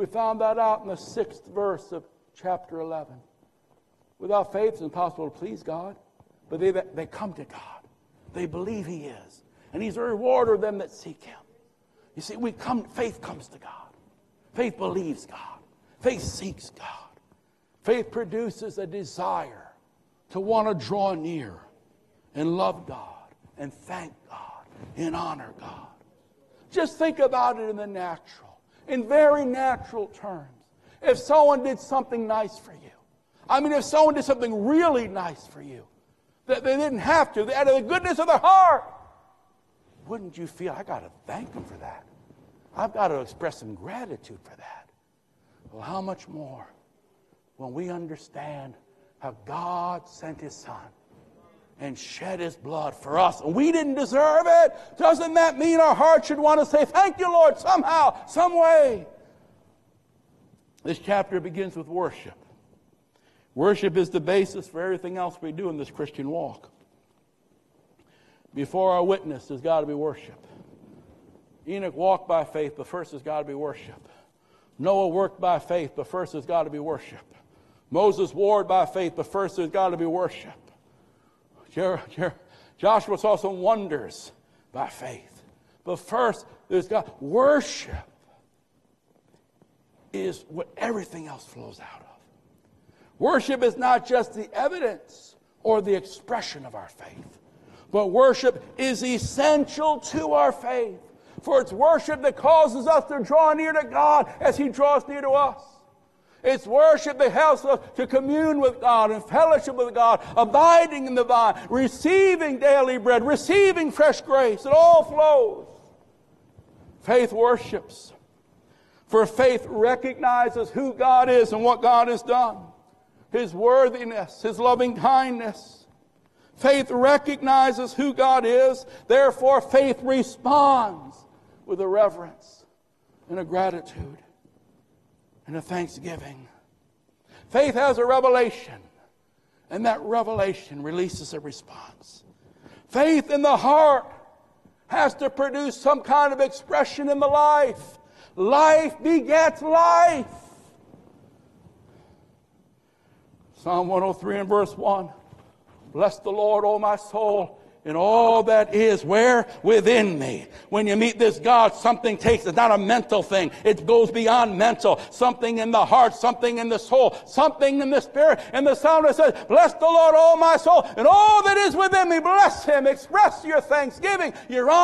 We found that out in the sixth verse of chapter 11. Without faith, it's impossible to please God. But they, they come to God. They believe He is. And He's a rewarder of them that seek Him. You see, we come, faith comes to God. Faith believes God. Faith seeks God. Faith produces a desire to want to draw near and love God and thank God and honor God. Just think about it in the natural, in very natural terms. If someone did something nice for you, I mean, if someone did something really nice for you, that they didn't have to, out of the goodness of their heart, wouldn't you feel, I got to thank them for that? I've got to express some gratitude for that. Well, how much more when we understand how God sent His Son and shed His blood for us, and we didn't deserve it? Doesn't that mean our heart should want to say, Thank you, Lord, somehow, some way? This chapter begins with worship. Worship is the basis for everything else we do in this Christian walk. Before our witness, there's got to be worship. Enoch walked by faith, but first there's got to be worship. Noah worked by faith, but first there's got to be worship. Moses warred by faith, but first there's got to be worship. Joshua saw some wonders by faith, but first there's worship is what everything else flows out of. Worship is not just the evidence or the expression of our faith, but worship is essential to our faith. For it's worship that causes us to draw near to God as He draws near to us. It's worship that helps us to commune with God and fellowship with God, abiding in the vine, receiving daily bread, receiving fresh grace. It all flows. Faith worships. For faith recognizes who God is and what God has done, His worthiness, His loving kindness. Faith recognizes who God is, therefore, faith responds with a reverence and a gratitude and a thanksgiving. Faith has a revelation, and that revelation releases a response. Faith in the heart has to produce some kind of expression in the life. Life begets life. Psalm 103 and verse 1. Bless the Lord, O my soul and all that is where? Within me. When you meet this God, something takes, it's not a mental thing. It goes beyond mental. Something in the heart, something in the soul, something in the spirit. And the psalmist says, bless the Lord, all my soul, and all that is within me, bless him. Express your thanksgiving, your.